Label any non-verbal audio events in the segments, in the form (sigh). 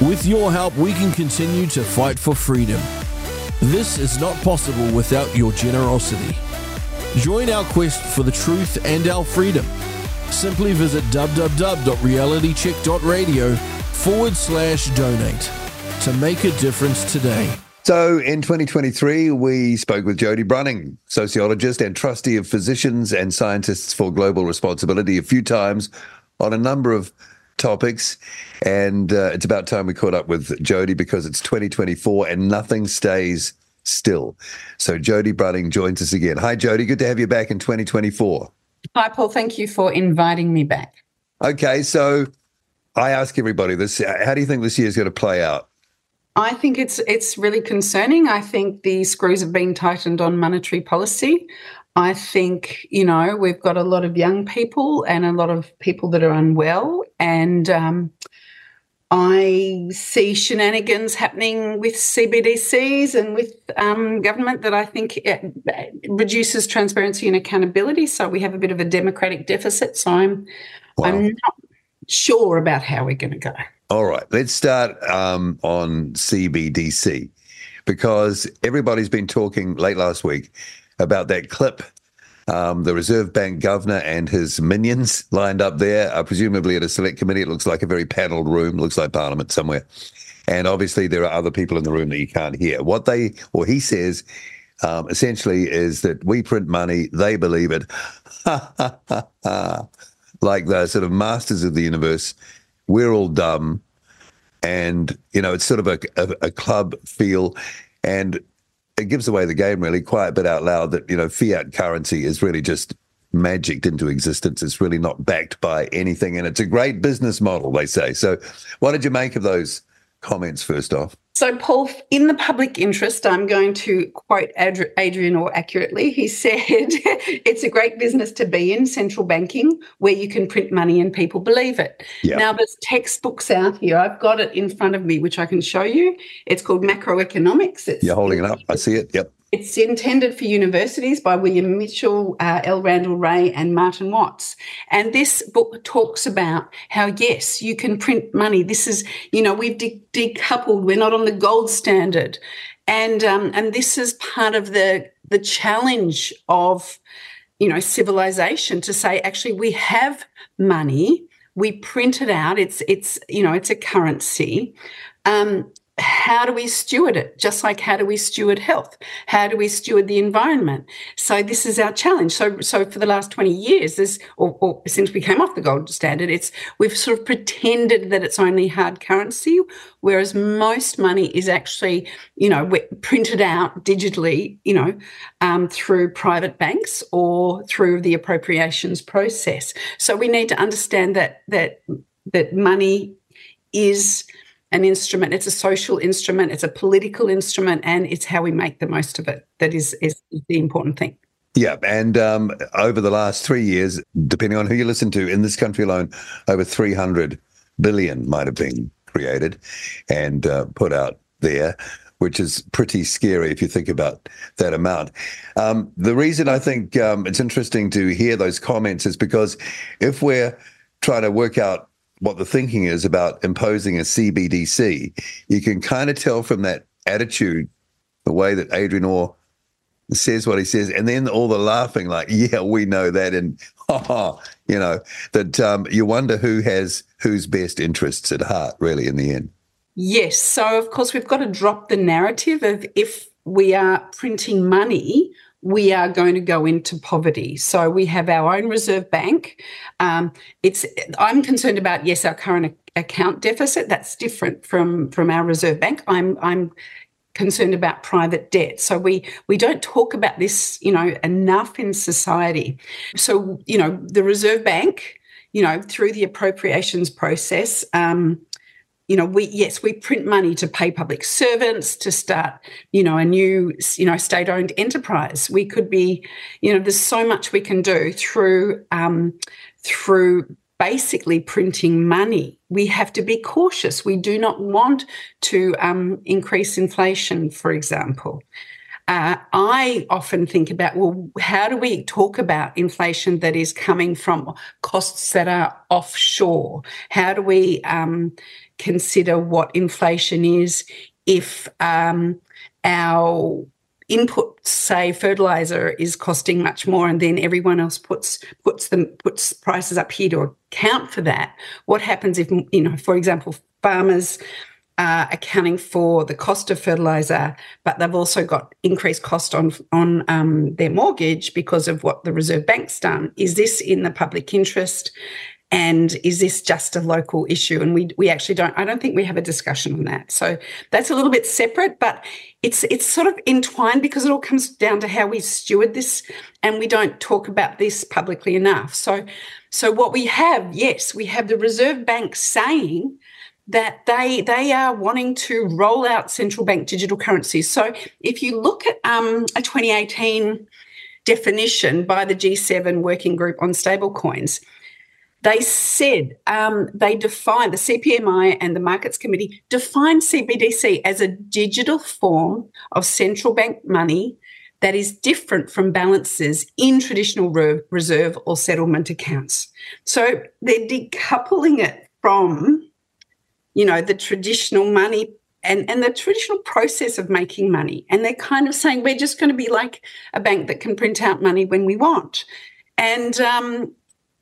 With your help, we can continue to fight for freedom. This is not possible without your generosity. Join our quest for the truth and our freedom. Simply visit www.realitycheck.radio forward slash donate to make a difference today. So in 2023, we spoke with Jody Bruning, sociologist and trustee of physicians and scientists for global responsibility, a few times on a number of topics. And uh, it's about time we caught up with Jody because it's 2024 and nothing stays still. So Jody Bruning joins us again. Hi, Jody. Good to have you back in 2024. Hi, Paul. Thank you for inviting me back. Okay, so I ask everybody this: How do you think this year is going to play out? I think it's it's really concerning. I think the screws have been tightened on monetary policy. I think you know we've got a lot of young people and a lot of people that are unwell, and um, I see shenanigans happening with CBDCs and with um, government that I think reduces transparency and accountability. So we have a bit of a democratic deficit. So I'm wow. I'm not sure about how we're going to go. All right, let's start um, on CBDC because everybody's been talking late last week about that clip. Um, the Reserve Bank governor and his minions lined up there, uh, presumably at a select committee. It looks like a very panelled room, looks like Parliament somewhere. And obviously, there are other people in the room that you can't hear. What they, or he says, um, essentially is that we print money, they believe it. (laughs) like the sort of masters of the universe we're all dumb, and you know it's sort of a, a, a club feel, and it gives away the game really quite a bit out loud that you know fiat currency is really just magicked into existence. It's really not backed by anything, and it's a great business model, they say. So, what did you make of those comments first off? So, Paul, in the public interest, I'm going to quote Adrian Orr accurately. He (laughs) said, It's a great business to be in, central banking, where you can print money and people believe it. Yep. Now, there's textbooks out here. I've got it in front of me, which I can show you. It's called Macroeconomics. It's, You're holding it up. I see it. Yep. It's intended for universities by William Mitchell, uh, L. Randall Wray, and Martin Watts. And this book talks about how, yes, you can print money. This is, you know, we've de- decoupled, we're not on the gold standard. And, um, and this is part of the, the challenge of, you know, civilization to say, actually, we have money, we print it out, it's, it's you know, it's a currency. Um, how do we steward it? Just like how do we steward health? How do we steward the environment? So this is our challenge. So, so for the last 20 years, this, or, or, since we came off the gold standard, it's we've sort of pretended that it's only hard currency, whereas most money is actually, you know, printed out digitally, you know, um, through private banks or through the appropriations process. So we need to understand that that that money is an instrument. It's a social instrument, it's a political instrument, and it's how we make the most of it that is, is the important thing. Yeah, and um, over the last three years, depending on who you listen to, in this country alone, over 300 billion might have been created and uh, put out there, which is pretty scary if you think about that amount. Um, the reason I think um, it's interesting to hear those comments is because if we're trying to work out what the thinking is about imposing a CBDC, you can kind of tell from that attitude, the way that Adrian Orr says what he says, and then all the laughing, like, yeah, we know that, and (laughs) you know, that um, you wonder who has whose best interests at heart, really, in the end. Yes. So, of course, we've got to drop the narrative of if we are printing money, we are going to go into poverty. So we have our own reserve bank. Um, it's I'm concerned about yes, our current account deficit. That's different from from our reserve bank. I'm I'm concerned about private debt. So we we don't talk about this, you know, enough in society. So you know, the reserve bank, you know, through the appropriations process. Um, you know we yes we print money to pay public servants to start you know a new you know state owned enterprise. We could be you know there's so much we can do through um, through basically printing money. We have to be cautious. We do not want to um, increase inflation for example uh, I often think about well, how do we talk about inflation that is coming from costs that are offshore? How do we um, consider what inflation is if um, our input say fertilizer is costing much more and then everyone else puts puts them puts prices up here to account for that what happens if you know for example farmers are accounting for the cost of fertilizer but they've also got increased cost on on um, their mortgage because of what the reserve bank's done. Is this in the public interest? And is this just a local issue? And we we actually don't i don't think we have a discussion on that. So that's a little bit separate but it's it's sort of entwined because it all comes down to how we steward this and we don't talk about this publicly enough. So so what we have yes we have the reserve bank saying that they they are wanting to roll out central bank digital currencies so if you look at um, a 2018 definition by the G7 working group on stablecoins they said um, they defined the CPMI and the Markets Committee defined CBDC as a digital form of central bank money that is different from balances in traditional re- reserve or settlement accounts. So they're decoupling it from, you know, the traditional money and, and the traditional process of making money. And they're kind of saying we're just going to be like a bank that can print out money when we want. And um,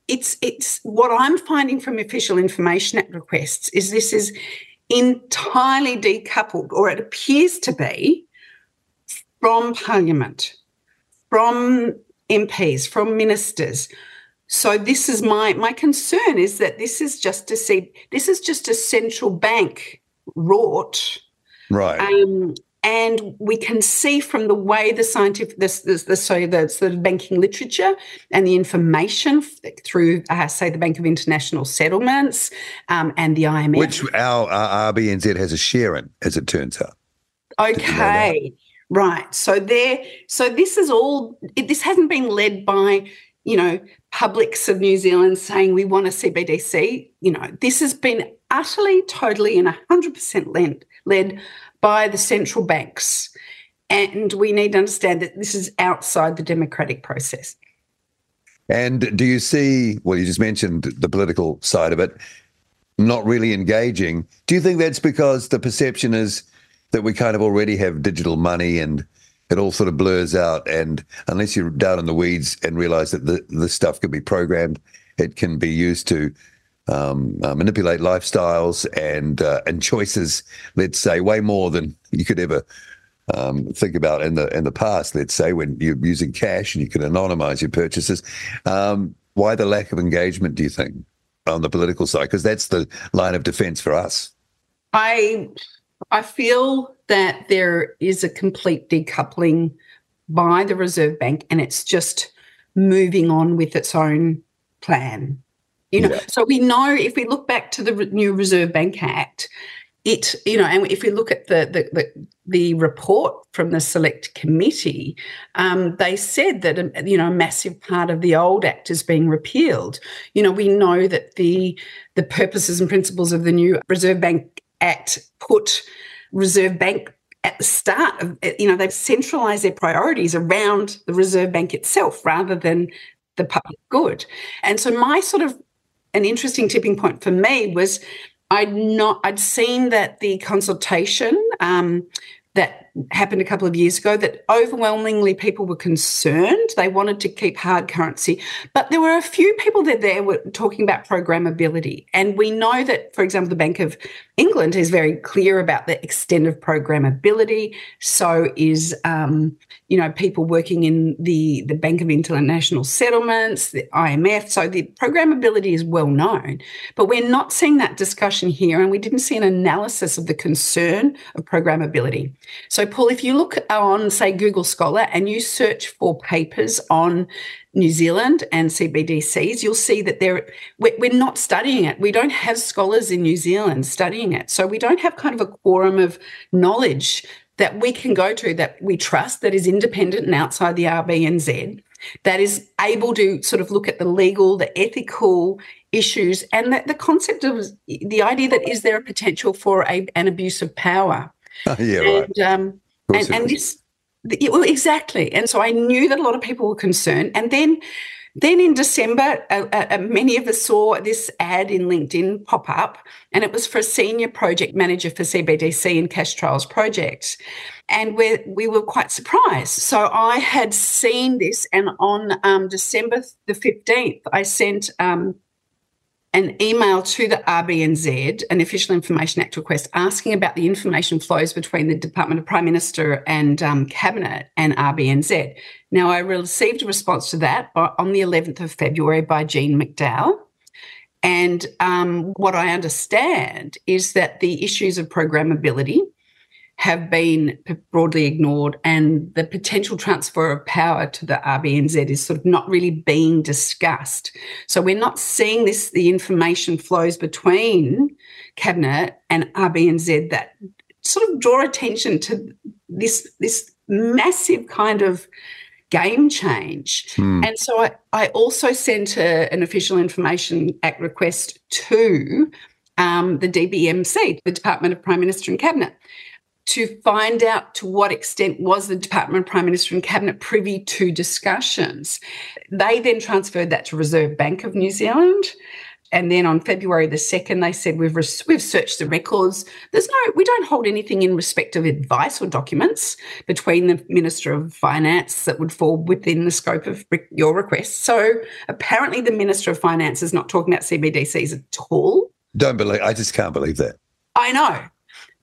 it's it's what I'm finding from official information act requests is this is entirely decoupled, or it appears to be, from Parliament, from MPs, from ministers. So this is my my concern is that this is just to see this is just a central bank wrought right um, and we can see from the way the scientific, this, this, this sorry, the sort of banking literature and the information through, uh, say, the Bank of International Settlements um, and the IMF, which our, our RBNZ has a share in, as it turns out. Okay, right. So there, so this is all. It, this hasn't been led by you know publics of New Zealand saying we want a CBDC. You know, this has been utterly, totally, and hundred percent led led by the central banks. And we need to understand that this is outside the democratic process. And do you see, well, you just mentioned the political side of it, not really engaging. Do you think that's because the perception is that we kind of already have digital money and it all sort of blurs out? And unless you're down in the weeds and realize that the, this stuff can be programmed, it can be used to um, uh, manipulate lifestyles and uh, and choices. Let's say way more than you could ever um, think about in the in the past. Let's say when you're using cash and you can anonymize your purchases. Um, why the lack of engagement? Do you think on the political side? Because that's the line of defense for us. I I feel that there is a complete decoupling by the Reserve Bank, and it's just moving on with its own plan. You know, yeah. so we know if we look back to the new Reserve Bank Act, it you know, and if we look at the the the, the report from the select committee, um, they said that um, you know a massive part of the old act is being repealed. You know, we know that the the purposes and principles of the new Reserve Bank Act put Reserve Bank at the start of you know they've centralized their priorities around the reserve bank itself rather than the public good. And so my sort of an interesting tipping point for me was I'd not I'd seen that the consultation um, that happened a couple of years ago that overwhelmingly people were concerned. They wanted to keep hard currency. But there were a few people that there were talking about programmability. And we know that, for example, the Bank of England is very clear about the extent of programmability. So is, um, you know, people working in the, the Bank of International Settlements, the IMF. So the programmability is well known. But we're not seeing that discussion here. And we didn't see an analysis of the concern of programmability. So so, Paul, if you look on, say, Google Scholar and you search for papers on New Zealand and CBDCs, you'll see that there we're not studying it. We don't have scholars in New Zealand studying it. So we don't have kind of a quorum of knowledge that we can go to that we trust that is independent and outside the RBNZ that is able to sort of look at the legal, the ethical issues, and the, the concept of the idea that is there a potential for a, an abuse of power (laughs) yeah, right. And, um, and, and this well, exactly. And so I knew that a lot of people were concerned. And then then in December, uh, uh, many of us saw this ad in LinkedIn pop up, and it was for a senior project manager for CBDC and cash trials projects. And we we were quite surprised. So I had seen this, and on um, December the 15th, I sent um, an email to the RBNZ, an Official Information Act request, asking about the information flows between the Department of Prime Minister and um, Cabinet and RBNZ. Now, I received a response to that on the 11th of February by Jean McDowell. And um, what I understand is that the issues of programmability have been broadly ignored, and the potential transfer of power to the RBNZ is sort of not really being discussed. So we're not seeing this, the information flows between Cabinet and RBNZ that sort of draw attention to this, this massive kind of game change. Hmm. And so I, I also sent a, an official information act request to um, the DPMC, the Department of Prime Minister and Cabinet, to find out to what extent was the Department of Prime Minister and Cabinet privy to discussions. They then transferred that to Reserve Bank of New Zealand. And then on February the 2nd, they said, we've, res- we've searched the records. There's no, we don't hold anything in respect of advice or documents between the Minister of Finance that would fall within the scope of re- your request. So apparently the Minister of Finance is not talking about CBDCs at all. Don't believe, I just can't believe that. I know.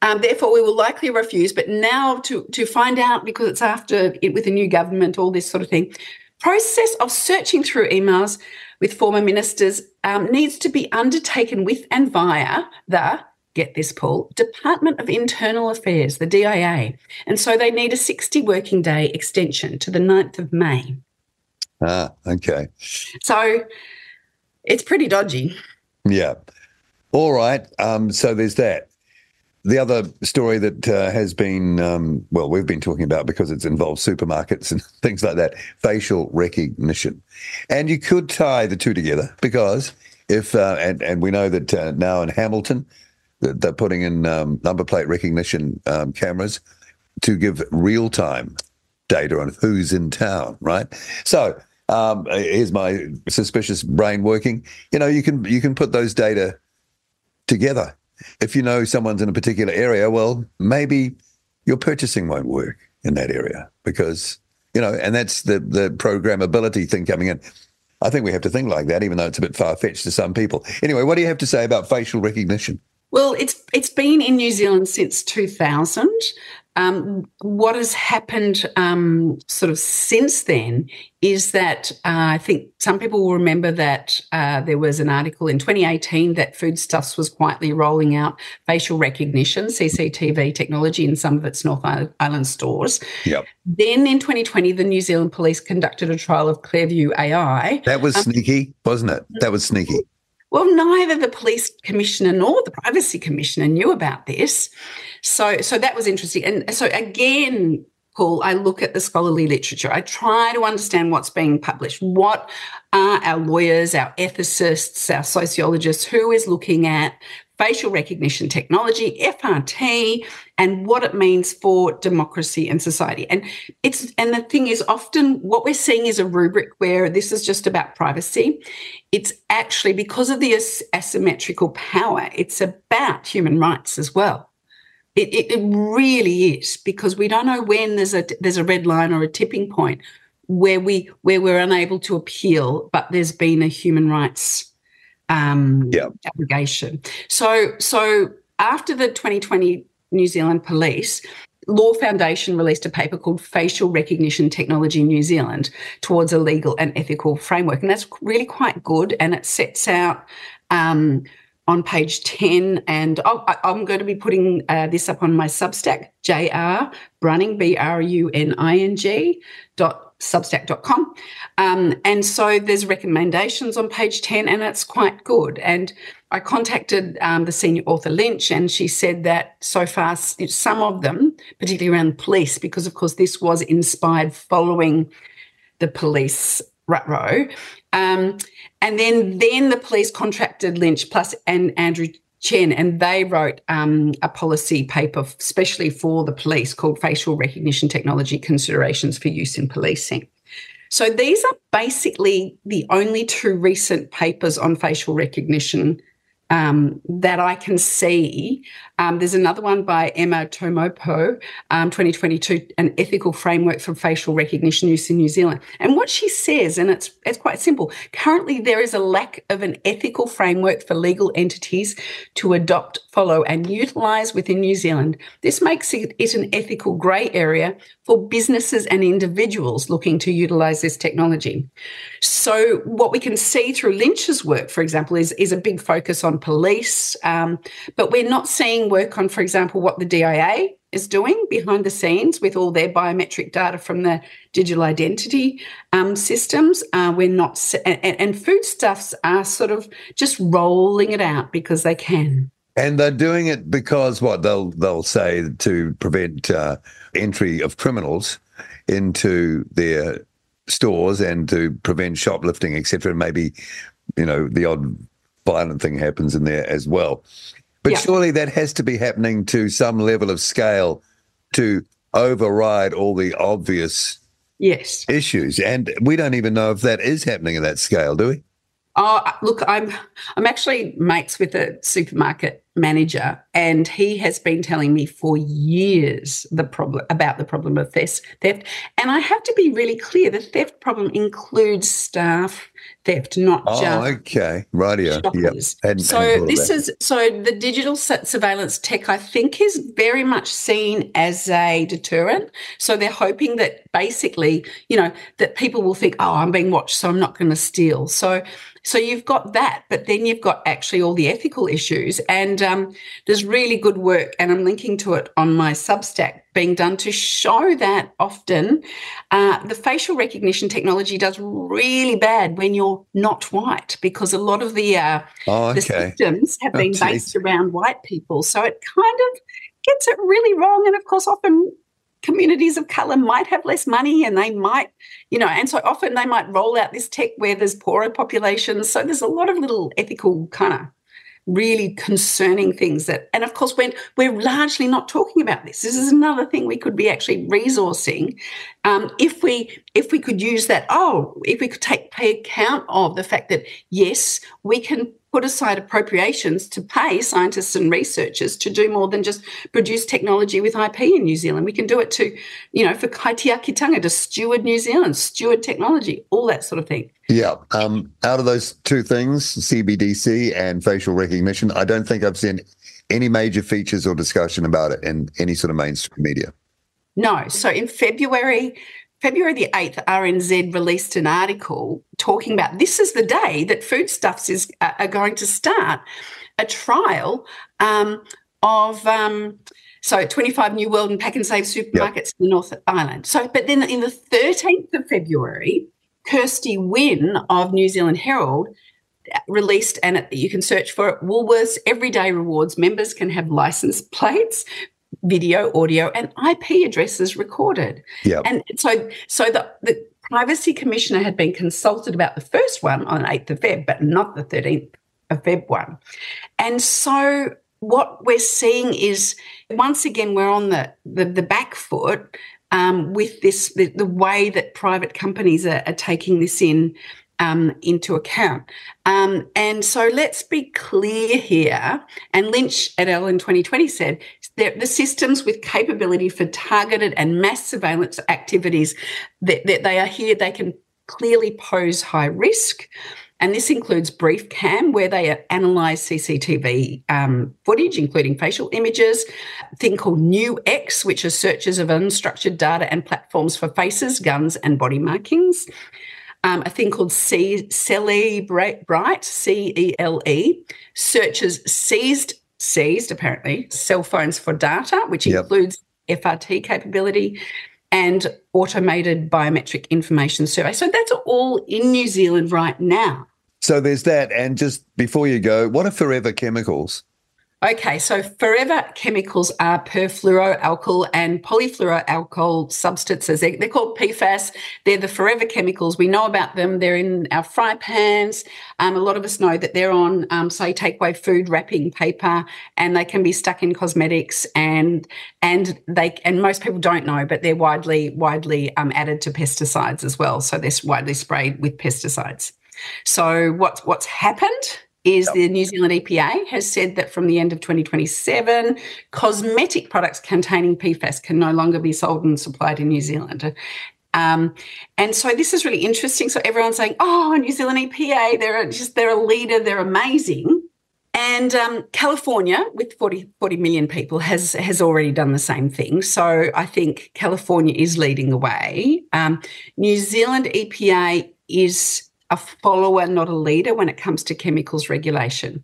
Um, therefore, we will likely refuse. But now to to find out because it's after it, with a new government, all this sort of thing. Process of searching through emails with former ministers um, needs to be undertaken with and via the get this, Paul, Department of Internal Affairs, the DIA. And so they need a 60 working day extension to the 9th of May. Ah, okay. So it's pretty dodgy. Yeah. All right. Um, so there's that the other story that uh, has been, um, well, we've been talking about because it's involved supermarkets and (laughs) things like that, facial recognition. And you could tie the two together because if, uh, and, and we know that uh, now in Hamilton, they're putting in um, number plate recognition um, cameras to give real time data on who's in town, right? So um, here's my suspicious brain working. You know, you can you can put those data together if you know someone's in a particular area, well, maybe your purchasing won't work in that area because, you know, and that's the, the programmability thing coming in. I think we have to think like that, even though it's a bit far fetched to some people. Anyway, what do you have to say about facial recognition? Well, it's it's been in New Zealand since 2000. Um, what has happened um, sort of since then is that uh, I think some people will remember that uh, there was an article in 2018 that Foodstuffs was quietly rolling out facial recognition, CCTV technology in some of its North Island stores. Yep. Then in 2020, the New Zealand Police conducted a trial of Clearview AI. That was um, sneaky, wasn't it? That was sneaky. Well, neither the police commissioner nor the privacy commissioner knew about this. So, so that was interesting. And so again, Paul, I look at the scholarly literature. I try to understand what's being published. What are our lawyers, our ethicists, our sociologists, who is looking at facial recognition technology, FRT, and what it means for democracy and society. And it's and the thing is often what we're seeing is a rubric where this is just about privacy. It's actually because of the as- asymmetrical power, it's about human rights as well. It, it, it really is because we don't know when there's a there's a red line or a tipping point where we where we're unable to appeal, but there's been a human rights um, yeah. abrogation. So, so after the 2020 New Zealand Police, Law Foundation released a paper called Facial Recognition Technology in New Zealand towards a legal and ethical framework. And that's really quite good. And it sets out um, on page 10, and i am going to be putting uh, this up on my Substack, JR Bruning, B R U N I N G dot substack.com. Um, and so there's recommendations on page 10, and it's quite good. And I contacted um, the senior author Lynch, and she said that so far, some of them, particularly around police, because of course this was inspired following the police rut row. Um, and then, then the police contracted Lynch plus and Andrew Chen, and they wrote um, a policy paper especially for the police called Facial Recognition Technology Considerations for Use in Policing. So these are basically the only two recent papers on facial recognition um, that I can see. Um, there's another one by Emma Tomopo, um, 2022, an ethical framework for facial recognition use in New Zealand. And what she says, and it's it's quite simple. Currently, there is a lack of an ethical framework for legal entities to adopt, follow, and utilise within New Zealand. This makes it, it an ethical grey area for businesses and individuals looking to utilise this technology. So, what we can see through Lynch's work, for example, is is a big focus on police, um, but we're not seeing work on, for example, what the DIA is doing behind the scenes with all their biometric data from the digital identity um, systems. Uh, we're not, and, and foodstuffs are sort of just rolling it out because they can. And they're doing it because what they'll they'll say to prevent uh, entry of criminals into their stores and to prevent shoplifting, etc. Maybe you know the odd violent thing happens in there as well. But yeah. surely that has to be happening to some level of scale to override all the obvious yes issues. And we don't even know if that is happening at that scale, do we? Oh, look, I'm I'm actually mates with a supermarket manager, and he has been telling me for years the problem about the problem of theft. Theft, and I have to be really clear: the theft problem includes staff theft, not oh, just okay, rightio. Yep. so this is so the digital surveillance tech. I think is very much seen as a deterrent. So they're hoping that basically, you know, that people will think, oh, I'm being watched, so I'm not going to steal. So so you've got that, but then you've got actually all the ethical issues. And um, there's really good work, and I'm linking to it on my Substack being done to show that often uh, the facial recognition technology does really bad when you're not white because a lot of the, uh, oh, okay. the systems have been oh, based around white people. So it kind of gets it really wrong. And of course, often communities of color might have less money and they might, you know, and so often they might roll out this tech where there's poorer populations. So there's a lot of little ethical kind of really concerning things that and of course when we're largely not talking about this. This is another thing we could be actually resourcing um, if we if we could use that. Oh if we could take pay account of the fact that yes we can put aside appropriations to pay scientists and researchers to do more than just produce technology with IP in New Zealand. We can do it to, you know, for kaitiakitanga, to steward New Zealand, steward technology, all that sort of thing. Yeah. Um, out of those two things, CBDC and facial recognition, I don't think I've seen any major features or discussion about it in any sort of mainstream media. No. So in February, February the 8th, RNZ released an article talking about this is the day that foodstuffs is uh, are going to start a trial um, of um, so 25 new world and Pack and Save supermarkets yep. in the North Island. So, but then in the 13th of February, Kirsty Wynn of New Zealand Herald released, and you can search for it Woolworths Everyday Rewards members can have license plates video, audio, and IP addresses recorded. Yeah. And so, so the, the privacy commissioner had been consulted about the first one on 8th of Feb, but not the 13th of Feb one. And so what we're seeing is once again we're on the the, the back foot um, with this the, the, way that private companies are, are taking this in um, into account. Um, and so let's be clear here. And Lynch et al. in 2020 said that the systems with capability for targeted and mass surveillance activities that, that they are here, they can clearly pose high risk. And this includes BriefCam, where they analyse CCTV um, footage, including facial images. A thing called Nuix, which are searches of unstructured data and platforms for faces, guns, and body markings um, a thing called C- Cellebrite, C E L E, searches seized, seized apparently, cell phones for data, which yep. includes FRT capability and automated biometric information survey. So that's all in New Zealand right now. So there's that. And just before you go, what are forever chemicals? Okay, so forever chemicals are perfluoroalkyl and polyfluoroalkyl substances. They're, called PFAS. They're the forever chemicals. We know about them. They're in our fry pans. Um, a lot of us know that they're on, um, say, takeaway food wrapping paper, and they can be stuck in cosmetics. And and they and most people don't know, but they're widely widely um, added to pesticides as well. So they're widely sprayed with pesticides. So what's what's happened? Is yep. the New Zealand EPA has said that from the end of 2027, cosmetic products containing PFAS can no longer be sold and supplied in New Zealand. Um, and so this is really interesting. So everyone's saying, "Oh, New Zealand EPA, they're just they're a leader, they're amazing." And um, California, with 40, 40 million people, has has already done the same thing. So I think California is leading the way. Um, New Zealand EPA is a follower, not a leader when it comes to chemicals regulation.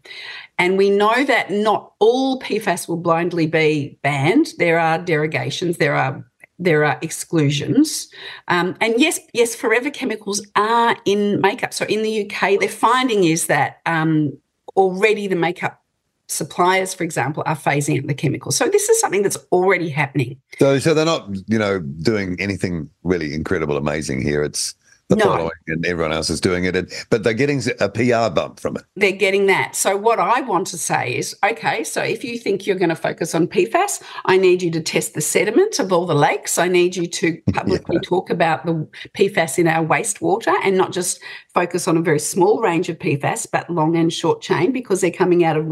And we know that not all PFAS will blindly be banned. There are derogations, there are there are exclusions. Um, and yes, yes, forever chemicals are in makeup. So in the UK, their finding is that um, already the makeup suppliers, for example, are phasing out the chemicals. So this is something that's already happening. So, so they're not, you know, doing anything really incredible, amazing here. It's the no. following and everyone else is doing it. But they're getting a PR bump from it. They're getting that. So, what I want to say is okay, so if you think you're going to focus on PFAS, I need you to test the sediment of all the lakes. I need you to (laughs) publicly yeah. talk about the PFAS in our wastewater and not just focus on a very small range of PFAS, but long and short chain because they're coming out of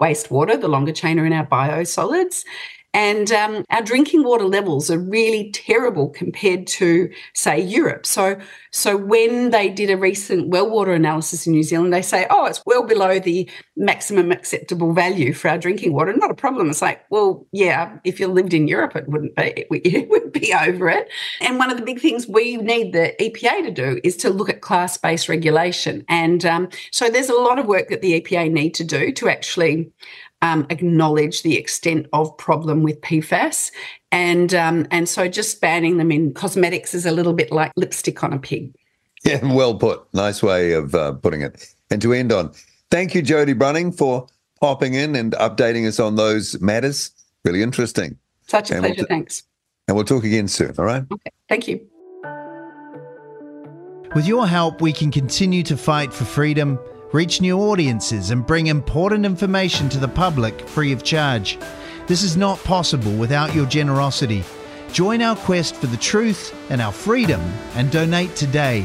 wastewater. The longer chain are in our biosolids. And um, our drinking water levels are really terrible compared to, say, Europe. So, so when they did a recent well water analysis in New Zealand, they say, oh, it's well below the maximum acceptable value for our drinking water. Not a problem. It's like, well, yeah, if you lived in Europe, it wouldn't be, (laughs) it would be over it. And one of the big things we need the EPA to do is to look at class based regulation. And um, so there's a lot of work that the EPA need to do to actually um, acknowledge the extent of problem with PFAS. And, um, and so just banning them in cosmetics is a little bit like lipstick on a pig. Yeah, well put. Nice way of uh, putting it. And to end on, thank you, Jody Bruning, for popping in and updating us on those matters. Really interesting. Such a and pleasure. We'll t- thanks. And we'll talk again soon. All right. Okay. Thank you. With your help, we can continue to fight for freedom reach new audiences, and bring important information to the public free of charge. This is not possible without your generosity. Join our quest for the truth and our freedom and donate today.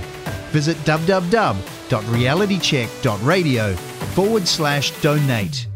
Visit www.realitycheck.radio forward slash donate.